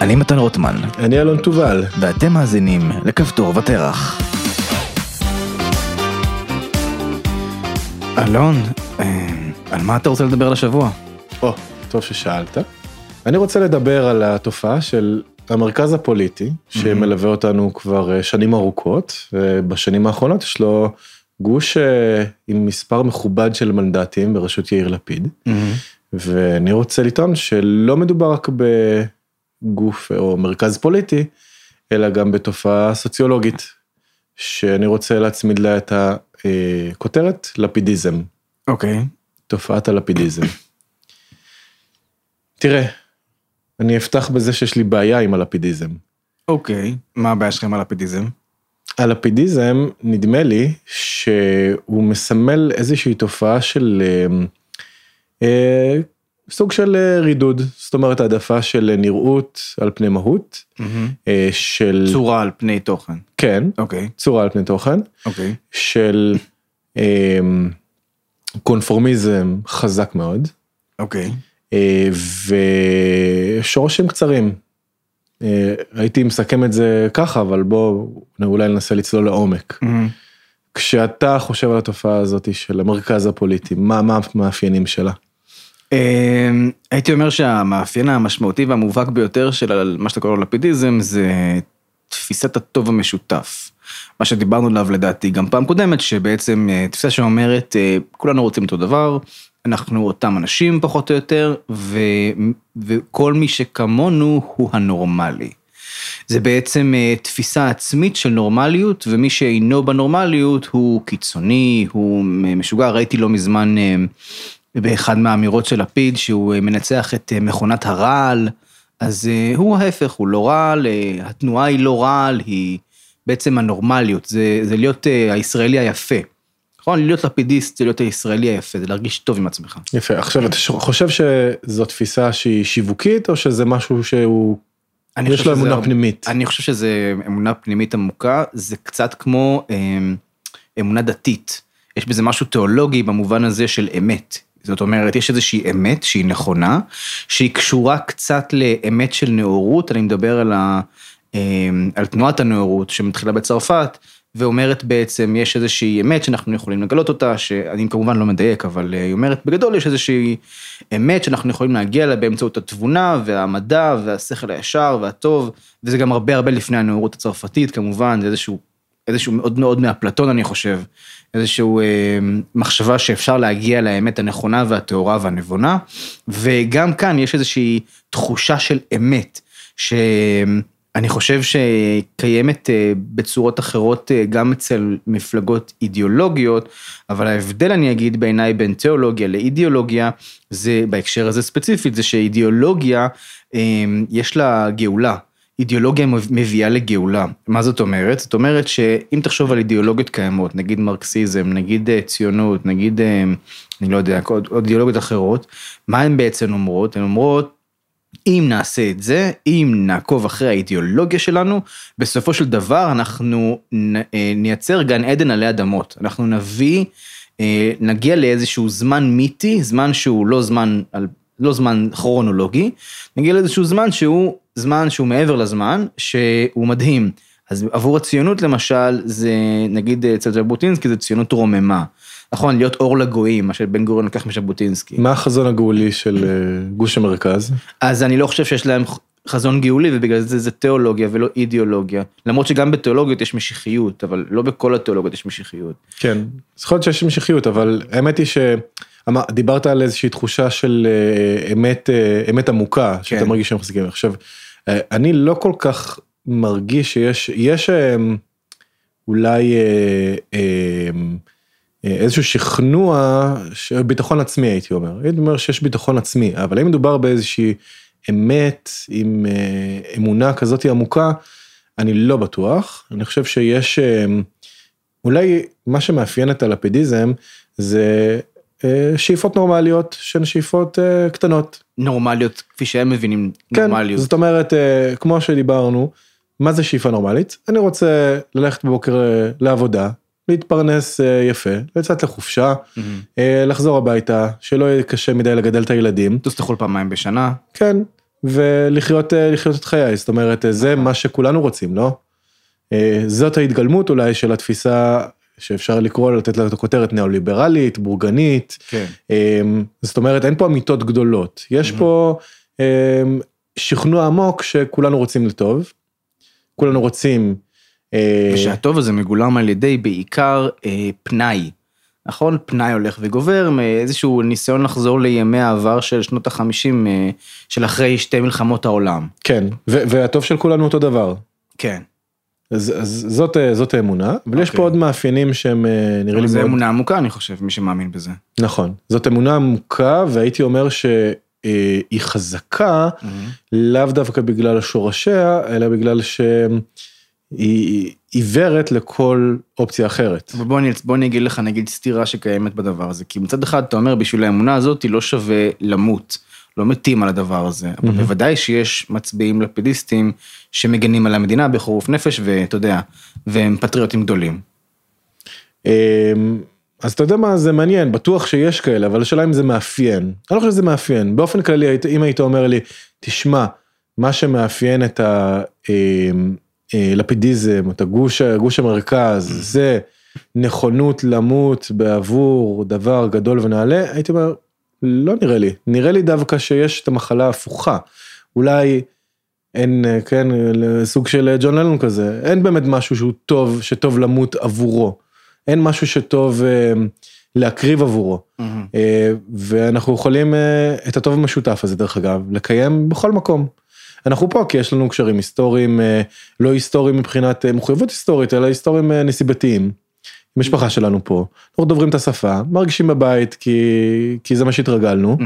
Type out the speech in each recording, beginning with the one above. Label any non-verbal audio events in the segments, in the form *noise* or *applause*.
אני מתן רוטמן, אני אלון תובל. ואתם מאזינים לכפתור ותרח. אלון, אה, על מה אתה רוצה לדבר לשבוע? או, טוב ששאלת. אני רוצה לדבר על התופעה של המרכז הפוליטי, שמלווה אותנו כבר אה, שנים ארוכות, ובשנים האחרונות יש לו גוש אה, עם מספר מכובד של מנדטים בראשות יאיר לפיד. ואני רוצה לטעון שלא מדובר רק בגוף או מרכז פוליטי, אלא גם בתופעה סוציולוגית, שאני רוצה להצמיד לה את הכותרת לפידיזם, אוקיי. תופעת הלפידיזם. תראה, אני אפתח בזה שיש לי בעיה עם הלפידיזם. אוקיי, מה הבעיה שלכם על הפידיזם? הלפידיזם, נדמה לי שהוא מסמל איזושהי תופעה של אה, אה, סוג של אה, רידוד, זאת אומרת העדפה של נראות על פני מהות, אה, של... צורה על פני תוכן. כן, אוקיי, צורה על פני תוכן, אוקיי. של אה, קונפורמיזם חזק מאוד, אוקיי. אה, ושורשים קצרים. הייתי מסכם את זה ככה, אבל בוא אולי ננסה לצלול לעומק. כשאתה חושב על התופעה הזאת של המרכז הפוליטי, מה, מה המאפיינים שלה? אמ, הייתי אומר שהמאפיין המשמעותי והמובהק ביותר של מה שאתה קורא לו לפידיזם זה תפיסת הטוב המשותף. מה שדיברנו עליו לדעתי גם פעם קודמת, שבעצם אה, תפיסה שאומרת אה, כולנו רוצים אותו דבר, אנחנו אותם אנשים פחות או יותר, ו, וכל מי שכמונו הוא הנורמלי. זה בעצם אה, תפיסה עצמית של נורמליות, ומי שאינו בנורמליות הוא קיצוני, הוא משוגע, ראיתי לא מזמן באחד מהאמירות של לפיד שהוא אה, מנצח את מכונת הרעל, אז הוא ההפך, הוא לא רעל, התנועה היא לא רעל, היא בעצם הנורמליות, זה, זה להיות הישראלי היפה. נכון? להיות לפידיסט זה להיות הישראלי היפה, זה להרגיש טוב עם עצמך. יפה, עכשיו אתה חושב שזו תפיסה שהיא שיווקית, או שזה משהו שהוא יש לו אמונה הרבה- פנימית. אני חושב שזה אמונה פנימית עמוקה, זה קצת כמו אמ, אמונה דתית. יש בזה משהו תיאולוגי במובן הזה של אמת. זאת אומרת, יש איזושהי אמת שהיא נכונה, שהיא קשורה קצת לאמת של נאורות, אני מדבר על, ה, אמ, על תנועת הנאורות שמתחילה בצרפת, ואומרת בעצם, יש איזושהי אמת שאנחנו יכולים לגלות אותה, שאני כמובן לא מדייק, אבל אה, היא אומרת, בגדול יש איזושהי אמת שאנחנו יכולים להגיע אליה באמצעות התבונה והמדע והשכל הישר והטוב, וזה גם הרבה הרבה לפני הנאורות הצרפתית כמובן, זה איזשהו, איזשהו מאוד מאוד מאפלטון אני חושב, איזשהו אה, מחשבה שאפשר להגיע לאמת הנכונה והטהורה והנבונה, וגם כאן יש איזושהי תחושה של אמת, שאני חושב שקיימת אה, בצורות אחרות אה, גם אצל מפלגות אידיאולוגיות, אבל ההבדל אני אגיד בעיניי בין תיאולוגיה לאידיאולוגיה, זה בהקשר הזה ספציפית, זה שאידיאולוגיה אה, יש לה גאולה. אידיאולוגיה מביאה לגאולה. מה זאת אומרת? זאת אומרת שאם תחשוב על אידיאולוגיות קיימות, נגיד מרקסיזם, נגיד אה, ציונות, נגיד, אה, אני לא יודע, עוד אידיאולוגיות אחרות, מה הן בעצם אומרות? הן אומרות, אם נעשה את זה, אם נעקוב אחרי האידיאולוגיה שלנו, בסופו של דבר אנחנו אה, נייצר גן עדן עלי אדמות. אנחנו נביא, נגיע לאיזשהו זמן מיתי, זמן שהוא לא זמן, לא זמן כרונולוגי, נגיע לאיזשהו זמן שהוא זמן שהוא מעבר לזמן, שהוא מדהים. אז עבור הציונות למשל, זה נגיד אצל ז'בוטינסקי זה ציונות רוממה. נכון, להיות אור לגויים, מה שבן גוריון לקח מז'בוטינסקי. מה החזון הגאולי של אה, גוש המרכז? אז אני לא חושב שיש להם חזון גאולי ובגלל זה זה תיאולוגיה ולא אידיאולוגיה. למרות שגם בתיאולוגיות יש משיחיות, אבל לא בכל התיאולוגיות יש משיחיות. כן, יכול להיות שיש המשכיות, אבל האמת היא שדיברת על איזושהי תחושה של אה, אמת, אה, אמת עמוקה, שאתה כן. מרגיש שהם מחזיקים. עכשיו, אה, אני לא כל כך מרגיש שיש, יש אה, אולי אה, אה, אה, איזשהו שכנוע, ש- ביטחון עצמי הייתי אומר, הייתי אומר שיש ביטחון עצמי, אבל אם מדובר באיזושהי אמת עם אה, אמונה כזאת עמוקה, אני לא בטוח, אני חושב שיש, אה, אולי מה שמאפיין את הלפידיזם זה אה, שאיפות נורמליות שהן שאיפות אה, קטנות. נורמליות, כפי שהם מבינים כן, נורמליות. זאת אומרת, אה, כמו שדיברנו, מה זה שאיפה נורמלית? אני רוצה ללכת בבוקר אה, לעבודה, להתפרנס אה, יפה, לצאת לחופשה. אה, לחזור הביתה, שלא יהיה קשה מדי לגדל את הילדים. טוס לחו"ל פעמיים בשנה. כן, ולחיות אה, לחיות את חיי, זאת אומרת, אה, זה מה שכולנו רוצים, לא? אה, זאת ההתגלמות אולי של התפיסה שאפשר לקרוא, לתת לה את הכותרת ניאו-ליברלית, בורגנית. כן. אמ, זאת אומרת, אין פה אמיתות גדולות. יש פה אמ, שכנוע עמוק שכולנו רוצים לטוב. כולנו רוצים... אה, ושהטוב הזה מגולם על ידי בעיקר אה, פנאי. נכון? פנאי הולך וגובר, מאיזשהו ניסיון לחזור לימי העבר של שנות החמישים, אה, של אחרי שתי מלחמות העולם. כן, ו- והטוב של כולנו אותו דבר. כן. אז, אז זאת, אה, זאת האמונה, אבל יש אוקיי. פה עוד מאפיינים שהם אה, נראה לי מאוד... אמונה עמוקה, אני חושב, מי שמאמין בזה. נכון, זאת אמונה עמוקה, והייתי אומר שהיא חזקה, לאו דווקא בגלל שורשיה, אלא בגלל שהיא עיוורת לכל אופציה אחרת. אבל בוא אני, בוא אני אגיד לך נגיד סתירה שקיימת בדבר הזה, כי מצד אחד אתה אומר בשביל האמונה הזאת לא שווה למות, לא מתים על הדבר הזה, אבל. בוודאי שיש מצביעים לפידיסטים שמגנים על המדינה בחירוף נפש ואתה יודע, והם פטריוטים גדולים. אמ, אז אתה יודע מה, זה מעניין, בטוח שיש כאלה, אבל השאלה אם זה מאפיין. אני לא חושב שזה מאפיין. באופן כללי, אם היית אומר לי, תשמע, מה שמאפיין את הלפידיזם, את הגוש, גוש המרכז, זה נכונות למות בעבור דבר גדול ונעלה, הייתי אומר, לא נראה לי. נראה לי דווקא שיש את המחלה ההפוכה. אולי אין, אה, כן, סוג של ג'ון לנון כזה, אין באמת משהו שהוא טוב, שטוב למות עבורו. אין משהו שטוב אה, להקריב עבורו. אה, ואנחנו יכולים אה, את הטוב המשותף הזה, דרך אגב, לקיים בכל מקום. אנחנו פה כי יש לנו קשרים היסטוריים, אה, לא היסטוריים מבחינת אה, מחויבות היסטורית, אלא היסטוריים אה, נסיבתיים. המשפחה שלנו פה, אנחנו דוברים את השפה, מרגישים בבית כי, כי זה מה שהתרגלנו,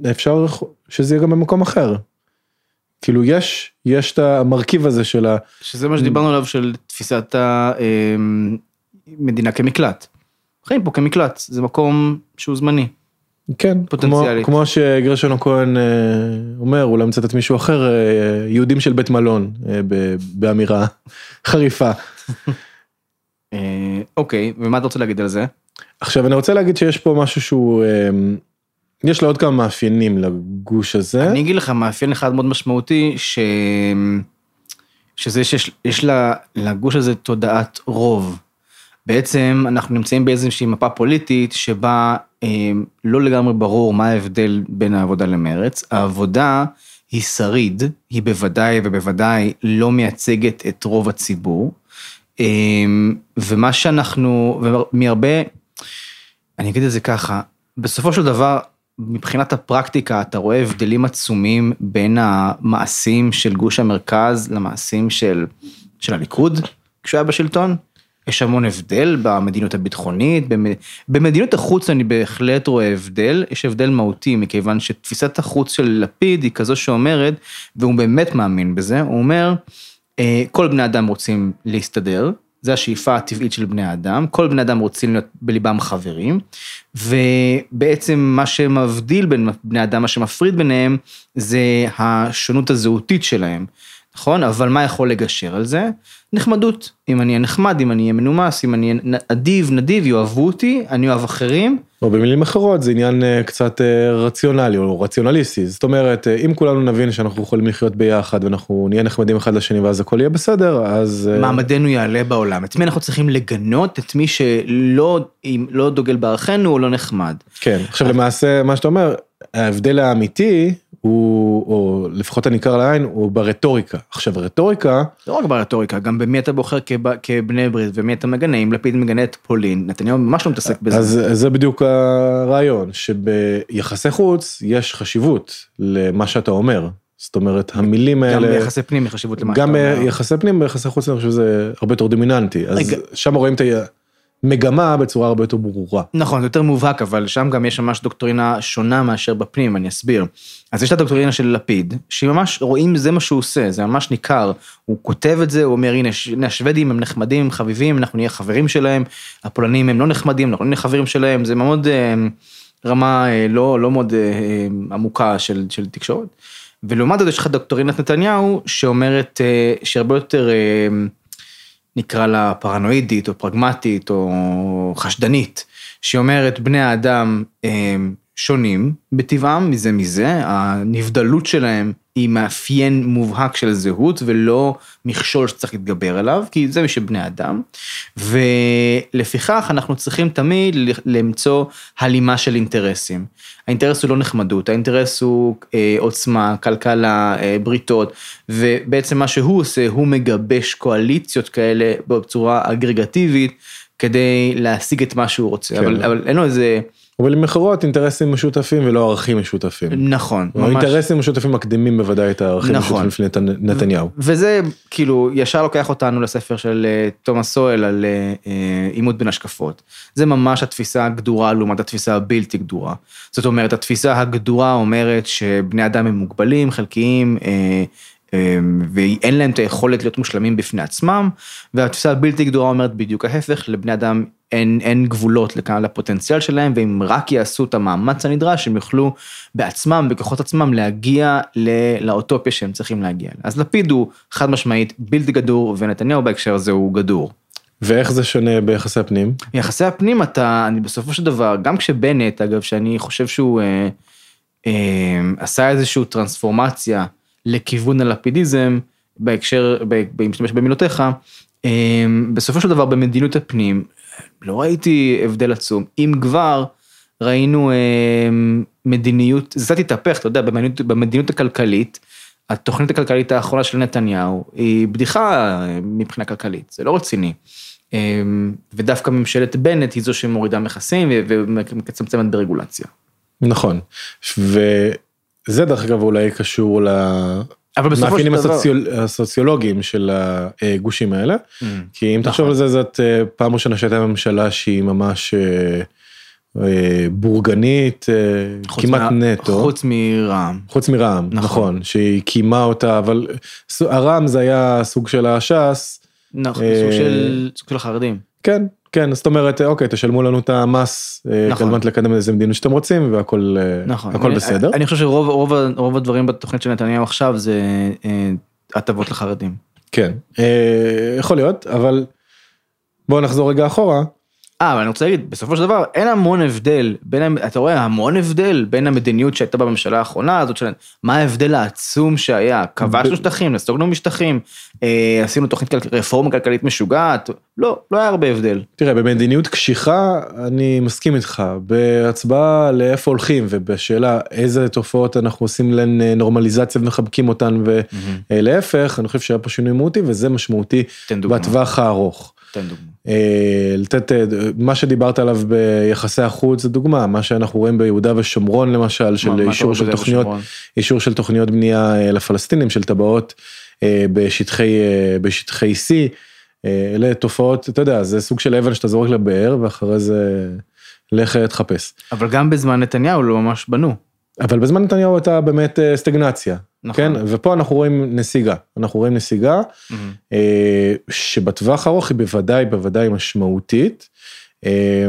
ואפשר שזה יהיה גם במקום אחר. כאילו יש, יש את המרכיב הזה של ה... שזה מה שדיברנו עליו של תפיסת המדינה כמקלט. חיים פה כמקלט, זה מקום שהוא זמני. כן, כמו, פוטנציאלית. כמו שגרשון הכהן אה, אומר, אולי מצטט מישהו אחר, אה, יהודים של בית מלון, אה, באמירה *laughs* חריפה. אה, אוקיי, ומה אתה רוצה להגיד על זה? עכשיו אני רוצה להגיד שיש פה משהו שהוא, אה, יש לו עוד כמה מאפיינים לגוש הזה. אני אגיד לך מאפיין אחד מאוד משמעותי, ש... שזה שיש יש לה- לגוש הזה תודעת רוב. בעצם אנחנו נמצאים באיזושהי מפה פוליטית שבה אה, לא לגמרי ברור מה ההבדל בין העבודה למרץ. העבודה היא שריד, היא בוודאי ובוודאי לא מייצגת את רוב הציבור. אה, ומה שאנחנו, ומהרבה, אני אגיד את זה ככה, בסופו של דבר, מבחינת הפרקטיקה, אתה רואה הבדלים עצומים בין המעשים של גוש המרכז למעשים של, של הליכוד, כשהוא היה בשלטון. יש המון הבדל במדיניות הביטחונית, במ- במדיניות החוץ אני בהחלט רואה הבדל, יש הבדל מהותי מכיוון שתפיסת החוץ של לפיד היא כזו שאומרת, והוא באמת מאמין בזה, הוא אומר, כל בני אדם רוצים להסתדר, זה השאיפה הטבעית של בני האדם, כל בני אדם רוצים להיות בליבם חברים, ובעצם מה שמבדיל בין בני אדם, מה שמפריד ביניהם, זה השונות הזהותית שלהם, נכון? אבל מה יכול לגשר על זה? נחמדות. אם אני אהיה נחמד, אם אני אהיה מנומס, אם אני אהיה אדיב, נדיב, יאהבו אותי, אני אוהב אחרים. או במילים אחרות זה עניין אה, קצת אה, רציונלי או רציונליסטי, זאת אומרת אה, אם כולנו נבין שאנחנו יכולים לחיות ביחד ואנחנו נהיה נחמדים אחד לשני ואז הכל יהיה בסדר, אז... מעמדנו יעלה בעולם. את מי אנחנו צריכים לגנות? את מי שלא לא דוגל בערכינו או לא נחמד. כן, עכשיו למעשה מה שאתה אומר, ההבדל האמיתי הוא, או לפחות הניכר לעין, הוא ברטוריקה. עכשיו רטוריקה, לא רק ברטוריקה, גם במי אתה בוחר כב- כבני ברית ומי אתה מגנה, אם לפיד מגנה את פולין, נתניהו ממש לא מתעסק בזה. אז זה בדיוק הרעיון, שביחסי חוץ יש חשיבות למה שאתה אומר. זאת אומרת, המילים גם האלה, ביחסי פנים יש חשיבות למה שאתה גם אומר. ביחסי פנים ביחסי חוץ אני חושב שזה הרבה יותר דומיננטי. אז רגע. שם רואים את המגמה בצורה הרבה יותר ברורה. נכון, זה יותר מובהק, אבל שם גם יש ממש דוקטרינה שונה מאשר בפנים, אני אסביר. אז יש את הדוקטרינה של לפיד, שממש רואים זה מה שהוא עושה, זה ממש ניכר. הוא כותב את זה, הוא אומר, הנה, השוודים הם נחמדים, הם חביבים, אנחנו נהיה חברים שלהם, הפולנים הם לא נחמדים, אנחנו נהיה חברים שלהם, זה מאוד אה, רמה אה, לא, לא מאוד אה, עמוקה של, של תקשורת. ולעומת זאת יש לך דוקטרינת נתניהו, שאומרת שהרבה יותר... אה, נקרא לה פרנואידית או פרגמטית או חשדנית, שאומרת בני האדם הם שונים בטבעם מזה מזה, הנבדלות שלהם היא מאפיין מובהק של זהות ולא מכשול שצריך להתגבר עליו, כי זה משל בני אדם. ולפיכך אנחנו צריכים תמיד למצוא הלימה של אינטרסים. האינטרס הוא לא נחמדות, האינטרס הוא אה, עוצמה, כלכלה, אה, בריתות, ובעצם מה שהוא עושה, הוא מגבש קואליציות כאלה בצורה אגרגטיבית, כדי להשיג את מה שהוא רוצה, כן. אבל, אבל אין לו איזה... אחרות אינטרסים משותפים ולא ערכים משותפים. נכון. ממש. אינטרסים משותפים מקדימים בוודאי את הערכים נכון. משותפים לפני נתניהו. וזה כאילו ישר לוקח אותנו לספר של אה, תומאס סואל על אה, אה, עימות בין השקפות. זה ממש התפיסה הגדורה לעומת התפיסה הבלתי גדורה. זאת אומרת התפיסה הגדורה אומרת שבני אדם הם מוגבלים, חלקיים. ואין להם את היכולת להיות מושלמים בפני עצמם, והתפיסה הבלתי גדורה אומרת בדיוק ההפך, לבני אדם אין, אין גבולות לפוטנציאל שלהם, ואם רק יעשו את המאמץ הנדרש, הם יוכלו בעצמם, בכוחות עצמם, להגיע לאוטופיה שהם צריכים להגיע. אז לפיד הוא חד משמעית בלתי גדור, ונתניהו בהקשר הזה הוא גדור. ואיך זה שונה ביחסי הפנים? יחסי הפנים אתה, אני בסופו של דבר, גם כשבנט, אגב, שאני חושב שהוא אה, אה, עשה איזושהי טרנספורמציה לכיוון הלפידיזם, בהקשר, אם משתמש במילותיך, אה, בסופו של דבר במדיניות הפנים, לא ראיתי הבדל עצום. אם כבר, ראינו אה, מדיניות, זה קצת התהפך, אתה יודע, במדיניות, במדיניות הכלכלית, התוכנית הכלכלית האחרונה של נתניהו היא בדיחה אה, מבחינה כלכלית, זה לא רציני. אה, ודווקא ממשלת בנט היא זו שמורידה מכסים ומצמצמת ברגולציה. נכון, וזה דרך אגב אולי קשור ל... אבל בסופו של דבר... מאפיינים הסוציולוגיים של הגושים האלה, mm, כי אם תחשוב נכון. על זה, זאת אה, פעם ראשונה שהייתה ממשלה שהיא ממש אה, אה, בורגנית, כמעט נטו. חוץ מרע"מ. חוץ מרע"מ, נכון. נכון, שהיא קיימה אותה, אבל הרע"מ זה היה סוג של הש"ס. נכון, סוג של החרדים. כן, כן, זאת אומרת, אוקיי, תשלמו לנו את המס, אה, נכון. כדי לקדם איזה מדיניות שאתם רוצים, והכל אה, נכון. הכל בסדר. אני חושב שרוב רוב, רוב הדברים בתוכנית של נתניהו עכשיו זה אה, הטבות לחרדים. כן, יכול להיות, אבל בואו נחזור רגע אחורה. אה, אבל אני רוצה להגיד, בסופו של דבר אין המון הבדל בין, אתה רואה המון הבדל בין המדיניות שהייתה בממשלה האחרונה הזאת של מה ההבדל העצום שהיה, כבשנו שטחים, נסוגנו משטחים, אה, עשינו תוכנית רפורמה כלכלית משוגעת, לא, לא היה הרבה הבדל. תראה, במדיניות קשיחה אני מסכים איתך, בהצבעה לאיפה הולכים ובשאלה איזה תופעות אנחנו עושים להן אה, נורמליזציה ומחבקים אותן ולהפך, אני חושב שהיה פה שינוי מהותי וזה משמעותי בטווח הארוך. תן דוגמא. אה, לתת, אה, מה שדיברת עליו ביחסי החוץ זה דוגמה, מה שאנחנו רואים ביהודה ושומרון למשל, של אישור של תוכניות, אישור של תוכניות בנייה אה, לפלסטינים, של טבעות בשטחי, בשטחי C, אלה תופעות, אתה יודע, זה סוג של אבן שאתה זורק לבאר ואחרי זה לך תחפש. אבל גם בזמן נתניהו לא ממש בנו. אבל בזמן נתניהו הייתה באמת סטגנציה, נכון. כן, ופה אנחנו רואים נסיגה, אנחנו רואים נסיגה mm-hmm. שבטווח הארוך היא בוודאי בוודאי משמעותית. אה,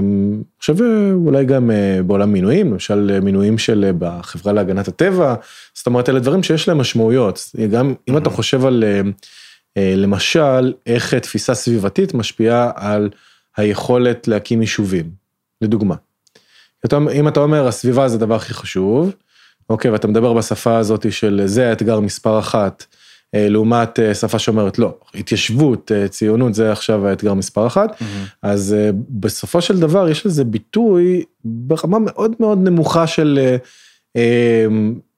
עכשיו אולי גם אה, בעולם מינויים, למשל מינויים של בחברה להגנת הטבע, זאת אומרת אלה דברים שיש להם משמעויות, גם mm-hmm. אם אתה חושב על למשל איך תפיסה סביבתית משפיעה על היכולת להקים יישובים, לדוגמה. אם אתה אומר הסביבה זה הדבר הכי חשוב, אוקיי, ואתה מדבר בשפה הזאת של זה האתגר מספר אחת, אה, לעומת אה, שפה שאומרת לא, התיישבות, אה, ציונות זה עכשיו האתגר מספר אחת, mm-hmm. אז בסופו של דבר יש לזה ביטוי ברמה מאוד מאוד נמוכה של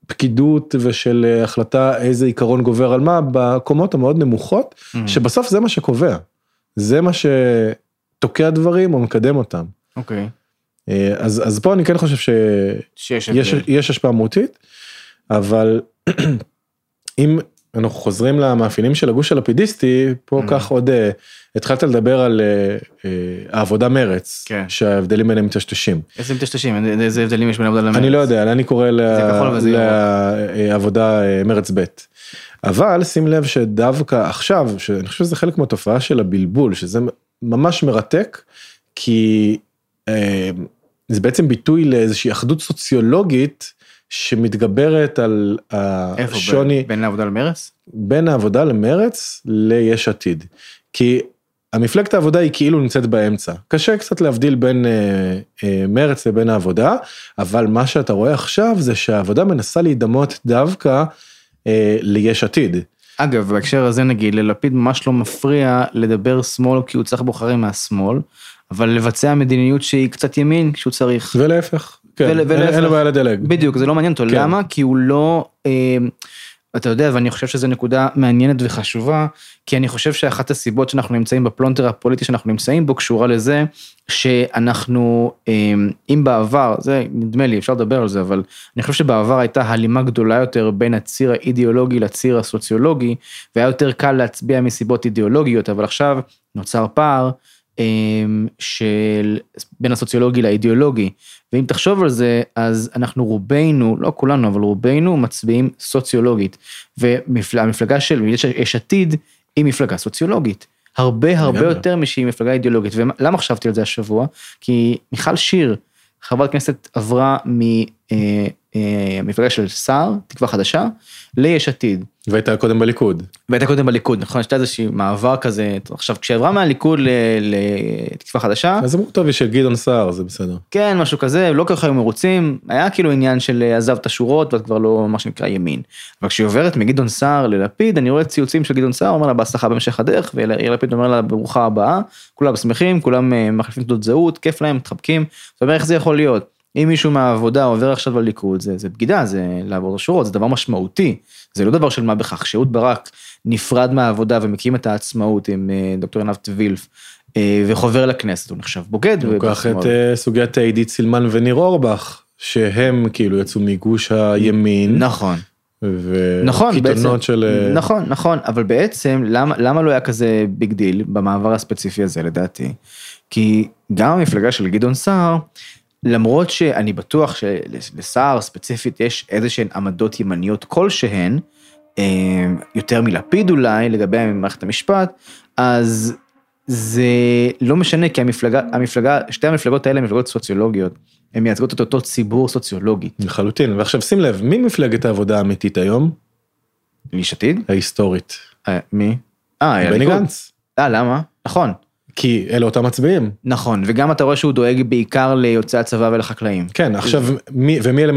פקידות ושל החלטה איזה עיקרון גובר על מה בקומות המאוד נמוכות, mm-hmm. שבסוף זה מה שקובע, זה מה שתוקע דברים או מקדם אותם. אוקיי. Okay. אה, אז, אז פה אני כן חושב שיש יש השפעה מהותית, אבל *clears throat* אם אנחנו חוזרים למאפיינים של הגוש הלפידיסטי, פה mm. כך עוד uh, התחלת לדבר על uh, uh, העבודה מרץ, כן. שההבדלים ביניהם מטשטשים. איזה מטשטשים? איזה הבדלים יש בין עבודה למרץ? אני לא יודע, אני קורא לעבודה מרץ ב'. אבל שים לב שדווקא עכשיו, שאני חושב שזה חלק מהתופעה של הבלבול, שזה ממש מרתק, כי זה בעצם ביטוי לאיזושהי אחדות סוציולוגית שמתגברת על השוני. איפה? בין העבודה למרץ? בין העבודה למרץ ליש עתיד. כי המפלגת העבודה היא כאילו נמצאת באמצע. קשה קצת להבדיל בין אה, אה, מרץ לבין העבודה, אבל מה שאתה רואה עכשיו זה שהעבודה מנסה להידמות דווקא אה, ליש עתיד. אגב, בהקשר הזה נגיד, ללפיד ממש לא מפריע לדבר שמאל כי הוא צריך בוחרים מהשמאל, אבל לבצע מדיניות שהיא קצת ימין כשהוא צריך. ולהפך. כן, ול- אין- לו בעיה לדלג. בדיוק, זה לא מעניין אותו. כן. למה? כי הוא לא... אה, אתה יודע, ואני חושב שזו נקודה מעניינת וחשובה, כי אני חושב שאחת הסיבות שאנחנו נמצאים בפלונטר הפוליטי שאנחנו נמצאים בו, קשורה לזה שאנחנו, אה, אם בעבר, זה נדמה לי, אפשר לדבר על זה, אבל אני חושב שבעבר הייתה הלימה גדולה יותר בין הציר האידיאולוגי לציר הסוציולוגי, והיה יותר קל להצביע מסיבות אידיאולוגיות, אבל עכשיו נוצר פער. אה, של בין הסוציולוגי לאידיאולוגי, ואם תחשוב על זה, אז אנחנו רובנו, לא כולנו, אבל רובנו מצביעים סוציולוגית. והמפלגה של יש, עתיד היא מפלגה סוציולוגית. הרבה הרבה. יותר משהיא מפלגה אידיאולוגית. ולמה חשבתי על זה השבוע? כי מיכל שיר, חברת כנסת עברה מהמפלגה של סער, תקווה חדשה, ליש עתיד. והייתה קודם בליכוד. והייתה קודם בליכוד, נכון? הייתה איזושהי מעבר כזה, עכשיו כשעברה מהליכוד לתקווה חדשה, אז אמרו טוב יש גדעון סער זה בסדר. כן, משהו כזה, לא כל כך היו מרוצים, היה כאילו עניין של אה, עזב את השורות ואת כבר לא מה שנקרא ימין. אבל כשהיא עוברת מגדעון סער ללפיד, אני רואה ציוצים של גדעון סער, אומר לה בהצלחה במשך הדרך, ויאיר לפיד אומר לה ברוכה הבאה, כולם שמחים, כולם אה, מחליפים תעודות זהות, כיף להם, מתחבקים, זאת אומרת איך זה יכול להיות? אם מישהו מהעבודה עובר עכשיו לליכוד, זה, זה בגידה, זה לעבור את השורות, זה דבר משמעותי, זה לא דבר של מה בכך, שאהוד ברק נפרד מהעבודה ומקים את העצמאות עם אה, דוקטור עינת וילף, אה, וחובר לכנסת, הוא נחשב בוגד. הוא קח את. אה, סוגיית עידית סילמן וניר אורבך שהם כאילו יצאו מגוש הימין. נכון. נכון, בעצם, וקיתונות של... אה, נכון, נכון, אבל בעצם למה, למה לא היה כזה big deal במעבר הספציפי הזה לדעתי? כי גם המפלגה של גדעון סער, למרות שאני בטוח שלסער ספציפית יש איזה שהן עמדות ימניות כלשהן, אה, יותר מלפיד אולי לגבי מערכת המשפט, אז זה לא משנה כי המפלגה, המפלגה, שתי המפלגות האלה הן מפלגות סוציולוגיות, הן מייצגות את אותו ציבור סוציולוגי. לחלוטין. ועכשיו שים לב, מי מפלגת העבודה האמיתית היום? יש עתיד? ההיסטורית. אה, מי? אה, בני. גנץ. אה, למה? נכון, כי אלה אותם מצביעים. נכון, וגם אתה רואה שהוא דואג בעיקר ליוצאי הצבא ולחקלאים. כן, עכשיו, מי, ומי אלה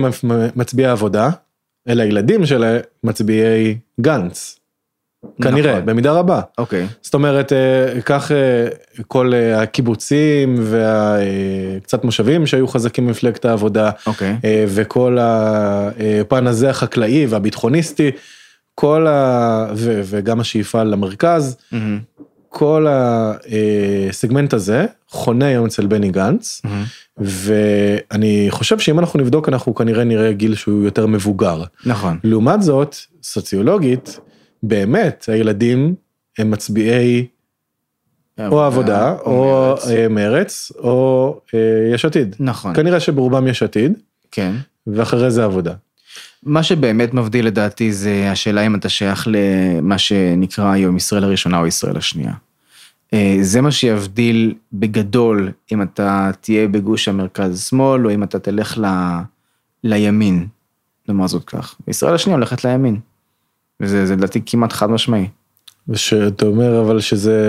מצביעי העבודה? אלה הילדים של מצביעי גנץ. כנראה, נכון. במידה רבה. אוקיי, זאת אומרת, אה, קח אה, כל אה, הקיבוצים וקצת מושבים שהיו חזקים במפלגת העבודה, אוקיי. וכל הפן הזה החקלאי והביטחוניסטי, כל ה... ו- וגם השאיפה למרכז, מהמם, כל הסגמנט הזה חונה היום אצל בני גנץ, מהמם. ואני חושב שאם אנחנו נבדוק אנחנו כנראה נראה גיל שהוא יותר מבוגר. נכון. לעומת זאת, סוציולוגית, באמת הילדים הם מצביעי או עבודה או. אה, מרץ או אה, יש עתיד. נכון, כנראה שברובם יש עתיד כן. ואחרי זה עבודה. מה שבאמת מבדיל לדעתי זה השאלה אם אתה שייך למה שנקרא היום ישראל הראשונה או ישראל השנייה. אה, זה מה שיבדיל בגדול אם אתה תהיה בגוש המרכז שמאל או אם אתה תלך ל... לימין, נאמר זאת כך. ישראל השנייה הולכת לימין. וזה זה לדעתי כמעט חד משמעי. ושאתה אומר אבל שזה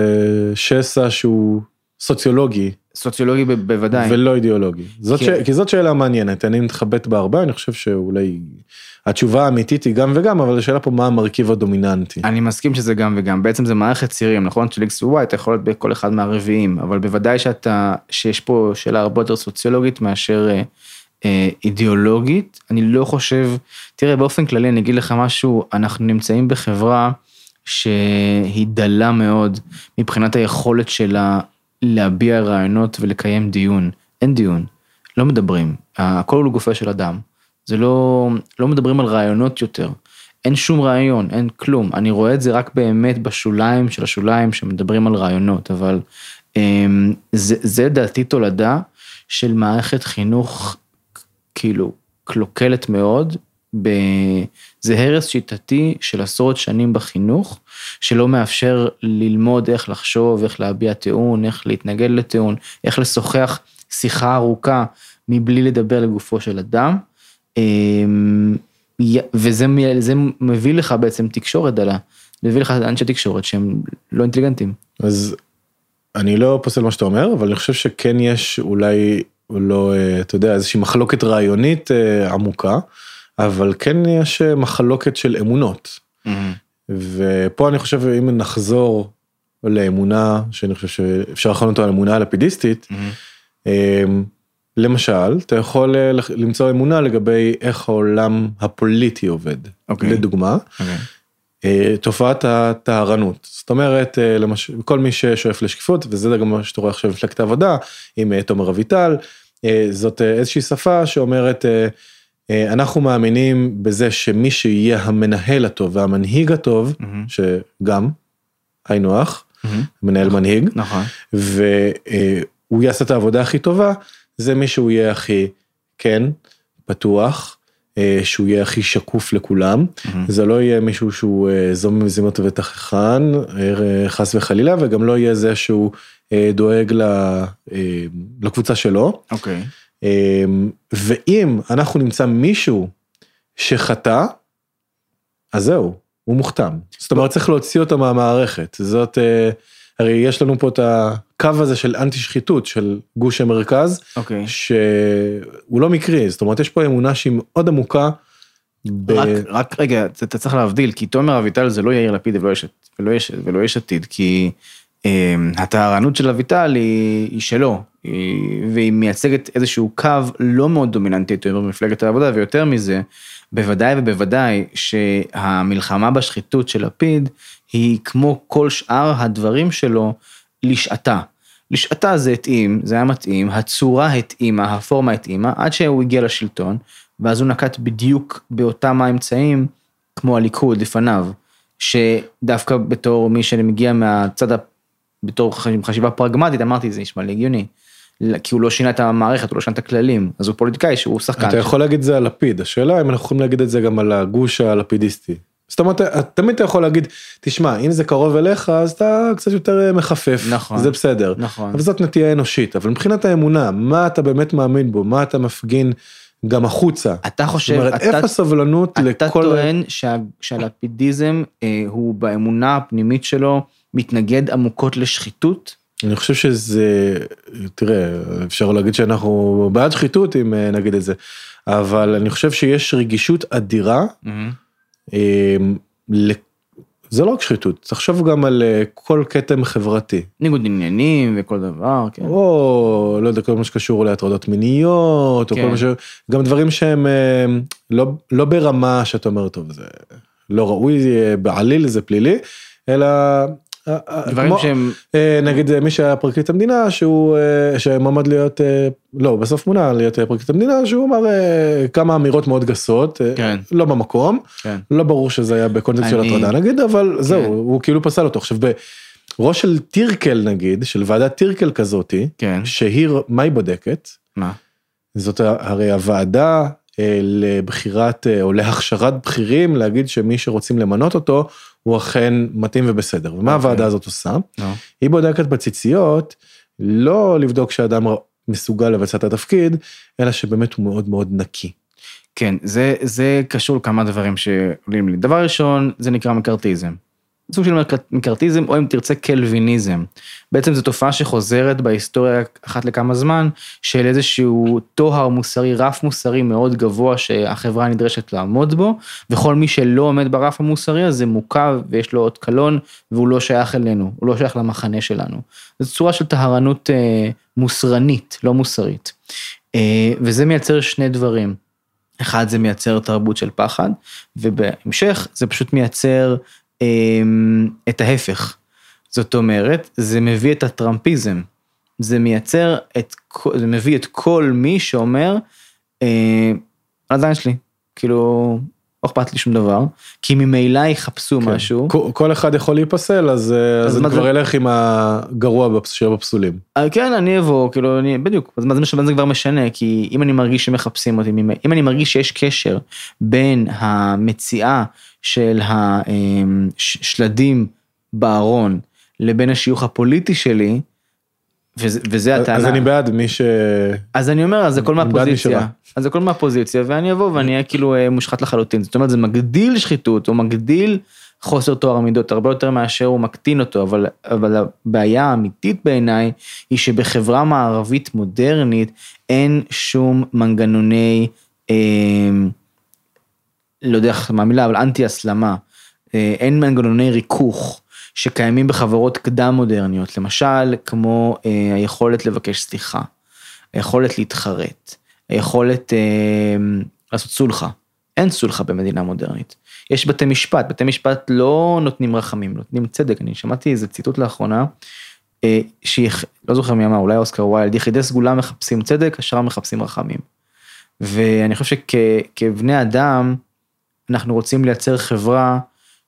שסע שהוא סוציולוגי סוציולוגי בוודאי. ולא אידיאולוגי. זאת כן. ש... כי זאת שאלה מעניינת, אני מתחבט בה הרבה, אני חושב שאולי התשובה האמיתית היא גם וגם, אבל השאלה פה מה המרכיב הדומיננטי. אני מסכים שזה גם וגם, בעצם זה מערכת צירים, נכון? של X ו-Y, אתה יכול להיות בכל אחד מהרביעים, אבל בוודאי שאתה, שיש פה שאלה הרבה יותר סוציולוגית מאשר אה, אה, אידיאולוגית. אני לא חושב, תראה, באופן כללי אני אגיד לך משהו, אנחנו נמצאים בחברה שהיא דלה מאוד מבחינת היכולת שלה להביע רעיונות ולקיים דיון. אין דיון, לא מדברים, הכל הוא לגופו של אדם. זה לא, לא מדברים על רעיונות יותר. אין שום רעיון, אין כלום. אני רואה את זה רק באמת בשוליים של השוליים שמדברים על רעיונות, אבל אמ, זה, זה דעתי תולדה של מערכת חינוך כאילו קלוקלת מאוד. ב... זה הרס שיטתי של עשרות שנים בחינוך, שלא מאפשר ללמוד איך לחשוב, איך להביע טיעון, איך להתנגד לטיעון, איך לשוחח שיחה ארוכה מבלי לדבר לגופו של אדם. אמ, וזה מביא לך בעצם תקשורת דלה, מביא לך אנשי תקשורת שהם לא אינטליגנטים. אז אני לא פוסל מה שאתה אומר, אבל אני חושב שכן יש אולי, לא, אה, אתה יודע, איזושהי מחלוקת רעיונית אה, עמוקה, אבל כן יש אה, מחלוקת של אמונות. ופה אני חושב, אם נחזור לאמונה, שאני חושב שאפשר לכנות אותה אמונה הלפידיסטית, אמ, למשל, אתה יכול למצוא אמונה לגבי איך העולם הפוליטי עובד. Okay. אוקיי. לדוגמה, okay. אוקיי. תופעת הטהרנות. זאת אומרת, למשל, כל מי ששואף לשקיפות, וזה גם מה שאתה רואה עכשיו במפלגת העבודה, עם תומר אביטל, זאת איזושהי שפה שאומרת, אנחנו מאמינים בזה שמי שיהיה המנהל הטוב והמנהיג הטוב, mm-hmm. שגם, היינו הך, mm-hmm. מנהל נכון, מנהיג, נכון. והוא יעשה את העבודה הכי טובה, זה מי שהוא יהיה הכי, כן, פתוח, אה, שהוא יהיה הכי שקוף לכולם, mm-hmm. זה לא יהיה מישהו שהוא אה, זום מזימות אה, חס וחלילה, וגם לא יהיה זה שהוא דואג לקבוצה שלו. אוקיי. Okay. ואם אנחנו נמצא מישהו שחטא, אז זהו, הוא מוכתם. זאת אומרת, צריך להוציא אותו מהמערכת. זאת, הרי יש לנו פה את הקו הזה של אנטי שחיתות של גוש המרכז, okay. אוקיי. שהוא לא מקרי, זאת אומרת, יש פה אמונה שהיא מאוד עמוקה. ב... רק, רק רגע, אתה צריך להבדיל, כי תומר אביטל זה לא יאיר לפיד ולא יש, ולא יש, ולא יש עתיד, כי אה, הטהרנות של אביטל היא, היא שלו, והיא מייצגת איזשהו קו לא מאוד דומיננטי, יותר במפלגת העבודה, ויותר מזה, בוודאי ובוודאי שהמלחמה בשחיתות של לפיד היא כמו כל שאר הדברים שלו לשעתה. לשעתה זה התאים, זה היה מתאים, הצורה התאימה, הפורמה התאימה, עד שהוא הגיע לשלטון, ואז הוא נקט בדיוק באותם האמצעים כמו הליכוד לפניו, שדווקא בתור מי שמגיע מהצד, בתור חשיבה פרגמטית, אמרתי זה נשמע לי הגיוני. כי הוא לא שינה את המערכת, הוא לא שינה את הכללים, אז הוא פוליטיקאי שהוא שחקן. אתה יכול להגיד זה על לפיד, השאלה אם אנחנו יכולים להגיד את זה גם על הגוש הלפידיסטי. זאת אומרת, תמיד אתה יכול להגיד, תשמע, אם זה קרוב אליך, אז אתה קצת יותר אה, מחפף, נכון, זה בסדר. נכון. אבל זאת נטייה אנושית, אבל מבחינת האמונה, מה אתה באמת מאמין בו, מה אתה מפגין גם החוצה. אתה חושב, זאת אומרת, אתה, איפה הסבלנות אתה לכל... אתה טוען שה, שהלפידיזם אה, הוא באמונה הפנימית שלו מתנגד עמוקות לשחיתות? אני חושב שזה, תראה, אפשר להגיד שאנחנו בעד שחיתות אם אה, נגיד את זה, אבל אני חושב שיש רגישות אדירה. Mm-hmm. אמ, זה לא רק שחיתות, תחשוב גם על אה, כל כתם חברתי. ניגוד עניינים וכל דבר, כן. או לא יודע, כל מה שקשור להטרדות מיניות, כן. או כל מה ש... גם דברים שהם אה, לא, לא ברמה שאתה אומר, טוב, זה לא ראוי אה, בעליל, זה פלילי, אלא דברים כמו, שהם אה, נגיד מי שהיה פרקליט המדינה שהוא אה, שמועמד להיות אה, לא בסוף מונה להיות פרקליט המדינה שהוא אמר כמה אמירות מאוד גסות כן. לא במקום כן. לא ברור שזה היה בקונטקסט של הטרדה נגיד אבל כן. זהו הוא כאילו פסל אותו עכשיו בראש של טירקל נגיד של ועדת טירקל כזאתי כן. שהיא מה היא בודקת מה זאת הרי הוועדה לבחירת או להכשרת בכירים להגיד שמי שרוצים למנות אותו הוא אכן מתאים ובסדר. ומה okay. אוקיי. הוועדה הזאת עושה? No. היא בודקת בציציות, לא לבדוק שאדם מסוגל לבצע את התפקיד, אלא שבאמת הוא מאוד מאוד נקי. כן, זה, זה קשור לכמה דברים שעולים לי. דבר ראשון, זה נקרא מקארתיזם. סוג של מקארתיזם, או אם תרצה קלוויניזם. בעצם זו תופעה שחוזרת בהיסטוריה אחת לכמה זמן, של איזשהו טוהר מוסרי, רף מוסרי מאוד גבוה שהחברה נדרשת לעמוד בו, וכל מי שלא עומד ברף המוסרי הזה מוקב ויש לו עוד קלון, והוא לא שייך אלינו, הוא לא שייך למחנה שלנו. זו צורה של טהרנות אה, מוסרנית, לא מוסרית. אה, וזה מייצר שני דברים. אחד זה מייצר תרבות של פחד, ובהמשך זה פשוט מייצר את ההפך. זאת אומרת, זה מביא את הטראמפיזם. זה מייצר את, זה מביא את כל מי שאומר, אה, על הזין שלי, כאילו, לא אכפת לי שום דבר, כי ממילא יחפשו כן. משהו. כל, אחד יכול להיפסל, אז, אה, אז, אז אני כבר אלך עם הגרוע של הפסולים. אה, כן, אני אבוא, כאילו, אני, בדיוק, אז מה זה משנה, זה כבר משנה, כי אם אני מרגיש שמחפשים אותי, אם אני מרגיש שיש קשר בין המציאה של השלדים אמ, בארון לבין השיוך הפוליטי שלי, וזה, וזה הטענה. אז אני בעד מי ש... אז אני אומר, אז זה הכל מהפוזיציה. אז זה הכל מהפוזיציה, ואני אבוא ואני אהיה כאילו אה, מושחת לחלוטין. זאת אומרת, זה מגדיל שחיתות, או מגדיל חוסר טוהר המידות, הרבה יותר מאשר הוא מקטין אותו, אבל, אבל הבעיה האמיתית בעיניי היא שבחברה מערבית מודרנית אין שום מנגנוני, אה, לא יודע מה המילה, אבל אנטי הסלמה. אה, אין מנגנוני ריכוך שקיימים בחברות קדם מודרניות, למשל כמו אה, היכולת לבקש סליחה, היכולת להתחרט, היכולת אה, לעשות סולחה. אין סולחה במדינה מודרנית. יש בתי משפט, בתי משפט לא נותנים רחמים, נותנים צדק. אני שמעתי איזה ציטוט לאחרונה, אה, שהיא, לא זוכר מי אמר, אולי אוסקר ויילד, יחידי סגולה מחפשים צדק, השאר מחפשים רחמים. ואני חושב שכבני אדם, אנחנו רוצים לייצר חברה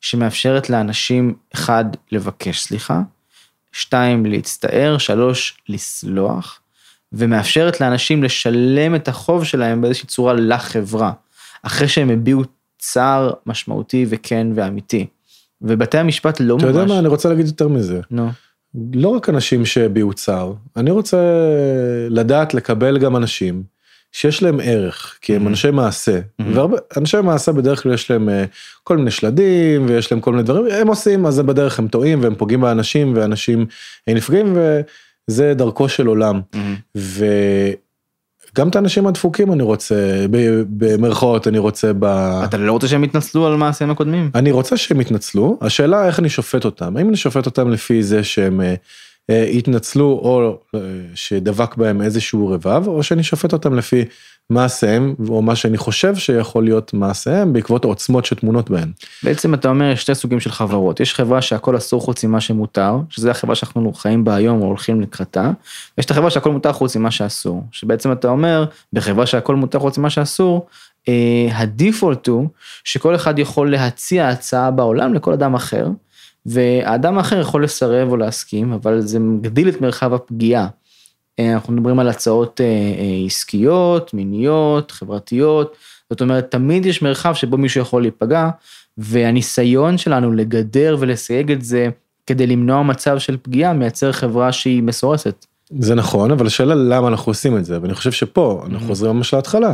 שמאפשרת לאנשים, אחד, לבקש סליחה, שתיים, להצטער, שלוש, לסלוח, ומאפשרת לאנשים לשלם את החוב שלהם באיזושהי צורה לחברה, אחרי שהם הביעו צער משמעותי וכן ואמיתי. ובתי המשפט לא אתה ממש... יודע מה, אני רוצה להגיד יותר מזה. נו. לא רק אנשים שהביעו צער, אני רוצה לדעת לקבל גם אנשים שיש להם ערך, כי הם Mhm. אנשי מעשה, Mhm. ואנשי מעשה בדרך כלל יש להם אה, כל מיני שלדים ויש להם כל מיני דברים, הם עושים, אז בדרך הם טועים והם פוגעים באנשים ואנשים אה, נפגעים וזה דרכו של עולם. מהמם. וגם את האנשים הדפוקים אני רוצה, במרכאות אני רוצה ב... אתה לא רוצה שהם יתנצלו על מעשיהם הקודמים? אני רוצה שהם יתנצלו, השאלה איך אני שופט אותם, האם אני שופט אותם לפי זה שהם אה, התנצלו או אה, שדבק בהם איזשהו רבב, או שאני שופט אותם לפי מעשיהם, או מה שאני חושב שיכול להיות מעשיהם בעקבות העוצמות שטמונות בהן. בעצם אתה אומר יש שתי סוגים של חברות, יש חברה שהכל אסור חוץ ממה שמותר, שזה החברה שאנחנו חיים בה היום או הולכים לקראתה, ויש את החברה שהכל מותר חוץ ממה שאסור, שבעצם אתה אומר, בחברה שהכל מותר חוץ ממה שאסור, אה, הדיפולט הוא שכל אחד יכול להציע הצעה בעולם לכל אדם אחר, והאדם האחר יכול לסרב או להסכים, אבל זה מגדיל את מרחב הפגיעה. אה, אנחנו מדברים על הצעות אה, אה, עסקיות, מיניות, חברתיות, זאת אומרת, תמיד יש מרחב שבו מישהו יכול להיפגע, והניסיון שלנו לגדר ולסייג את זה כדי למנוע מצב של פגיעה, מייצר חברה שהיא מסורסת. זה נכון, אבל השאלה למה אנחנו עושים את זה, ואני חושב שפה אנחנו Mhm. חוזרים ממש להתחלה.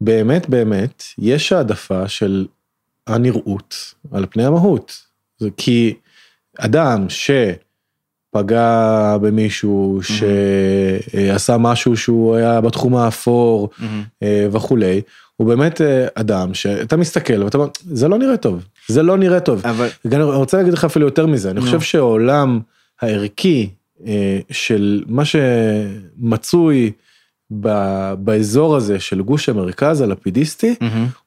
באמת באמת יש העדפה של הנראות על פני המהות. זה כי אדם שפגע במישהו, שעשה משהו שהוא היה בתחום האפור אה, וכולי, הוא באמת אה, אדם שאתה מסתכל ואתה אומר, זה לא נראה טוב, זה לא נראה טוב. אבל אני רוצה להגיד לך אפילו יותר מזה, אני. חושב שהעולם הערכי אה, של מה שמצוי באזור הזה של גוש המרכז הלפידיסטי,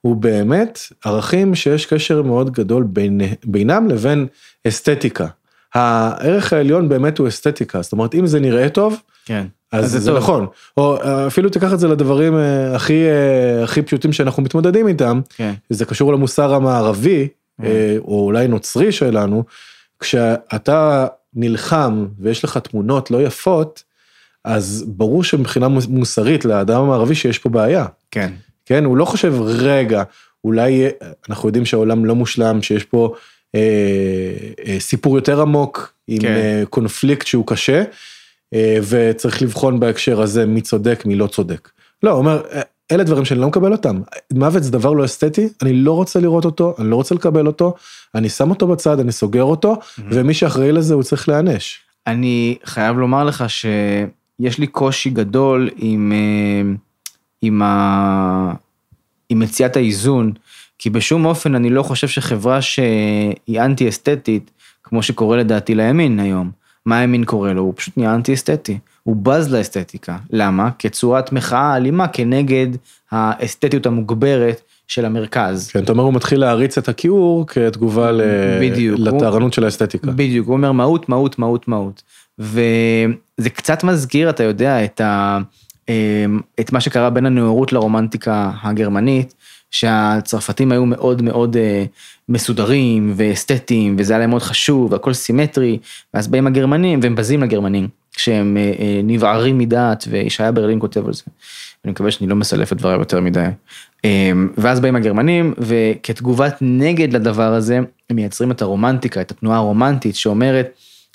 הוא באמת ערכים שיש קשר מאוד גדול בין, בינם לבין אסתטיקה. הערך העליון באמת הוא אסתטיקה, זאת אומרת אם זה נראה טוב, כן. אז אז זה זה טוב. נכון, או אה, אפילו תיקח את זה לדברים אה, הכי אה, הכי פשוטים שאנחנו מתמודדים איתם, כן. זה קשור למוסר המערבי, כן. אה, או אולי נוצרי שלנו, כשאתה נלחם ויש לך תמונות לא יפות, אז ברור שמבחינה מוס- מוסרית לאדם המערבי שיש פה בעיה, כן. כן? הוא לא חושב, רגע, אולי אנחנו יודעים שהעולם לא מושלם, שיש פה אה, אה, סיפור יותר עמוק, עם כן. אה, קונפליקט שהוא קשה, אה, וצריך לבחון בהקשר הזה מי צודק, מי לא צודק. לא, הוא אומר, "אה, אלה דברים שאני לא מקבל אותם. מוות זה דבר לא אסתטי, אני לא רוצה לראות אותו, אני לא רוצה לקבל אותו, אני שם אותו בצד, אני סוגר אותו, ומי שאחראי לזה הוא צריך להיענש. אני חייב לומר לך שיש לי קושי גדול עם, אה, עם, ה... עם מציאת האיזון, כי בשום אופן אני לא חושב שחברה שהיא אנטי אסתטית, כמו שקורה לדעתי לימין היום, מה הימין קורא לו? הוא פשוט נהיה אנטי אסתטי. הוא בז לאסתטיקה. למה? כצורת מחאה אלימה כנגד האסתטיות המוגברת של המרכז. כן, אתה אומר הוא מתחיל להריץ את הכיעור כתגובה בדיוק. לטהרנות של האסתטיקה. בדיוק, הוא אומר מהות, מהות, מהות, מהות. וזה קצת מזכיר, אתה יודע, את, ה, אמ, את מה שקרה בין הנאורות לרומנטיקה הגרמנית, שהצרפתים היו מאוד מאוד אה, מסודרים ואסתטיים, וזה היה להם מאוד חשוב, והכל סימטרי, ואז באים הגרמנים, והם בזים לגרמנים, כשהם אה, אה, נבערים מדעת, וישעיה ברלין כותב על זה. אני מקווה שאני לא מסלף את דבריו יותר מדי. אמ, ואז באים הגרמנים, וכתגובת נגד לדבר הזה, הם מייצרים את הרומנטיקה, את התנועה הרומנטית, שאומרת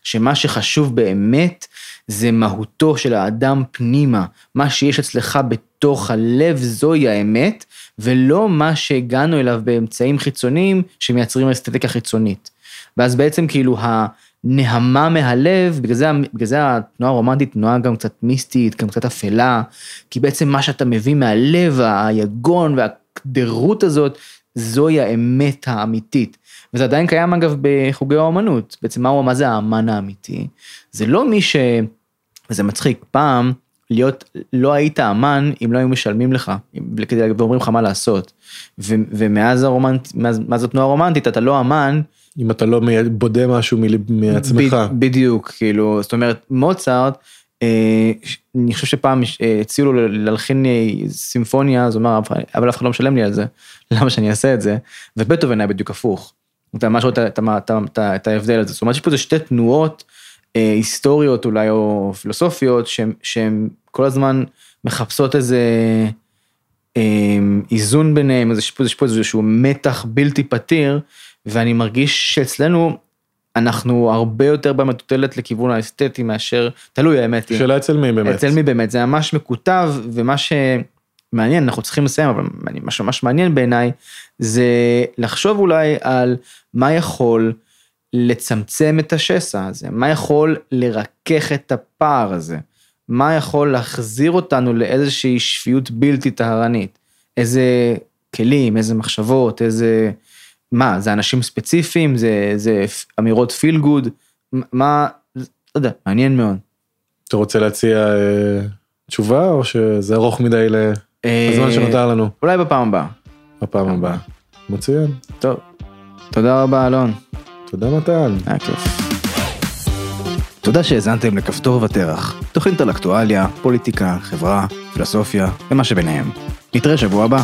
שמה שחשוב באמת זה מהותו של האדם פנימה, מה שיש אצלך בתוך הלב זוהי האמת, ולא מה שהגענו אליו באמצעים חיצוניים שמייצרים אסתטיקה חיצונית. ואז בעצם כאילו הנהמה מהלב, בגלל זה, בגלל זה התנועה הרומנטית תנועה גם קצת מיסטית, גם קצת אפלה, כי בעצם מה שאתה מביא מהלב, היגון והקדרות הזאת, זוהי האמת האמיתית. וזה עדיין קיים אגב בחוגי האומנות, בעצם מה, מה זה האמן האמיתי? זה לא מי ש... וזה מצחיק, פעם להיות, לא היית אמן אם לא היו משלמים לך, ואומרים לך מה לעשות. ו, ומאז הרומנט, מאז, מאז התנועה הרומנטית אתה לא אמן. אם אתה לא בודה משהו מעצמך. ב, בדיוק, כאילו, זאת אומרת, מוצרט, אה, אני חושב שפעם אה, הציעו לו להלחין אה, סימפוניה, אז הוא אמר, אבל אף אחד לא משלם לי על זה, *laughs* למה שאני אעשה את זה? ובטהובן היה בדיוק הפוך. אתה ממש רואה את ההבדל הזה, זאת אומרת, יש פה איזה שתי תנועות היסטוריות אולי או פילוסופיות שהן כל הזמן מחפשות איזה אה, איזון ביניהם, יש פה, יש פה איזשהו מתח בלתי פתיר, ואני מרגיש שאצלנו אנחנו הרבה יותר במטוטלת לכיוון האסתטי מאשר, תלוי האמת. שאלה אצל מי באמת. אצל מי באמת, זה ממש מקוטב, ומה שמעניין, אנחנו צריכים לסיים, אבל מה שממש מעניין בעיניי, זה לחשוב אולי על מה יכול לצמצם את השסע הזה, מה יכול לרכך את הפער הזה, מה יכול להחזיר אותנו לאיזושהי שפיות בלתי טהרנית, איזה כלים, איזה מחשבות, איזה, מה, זה אנשים ספציפיים, זה, זה אמירות פיל גוד, מה, לא יודע, מעניין מאוד. אתה רוצה להציע אה, תשובה או שזה ארוך מדי לזמן אה, שנותר לנו? אולי בפעם הבאה. בפעם הבאה. מצוין. טוב, תודה רבה אלון. תודה מתן. היה כיף. תודה שהאזנתם לכפתור ותרח, תוכנית על אקטואליה, פוליטיקה, חברה, פילוסופיה ומה שביניהם. נתראה שבוע הבא.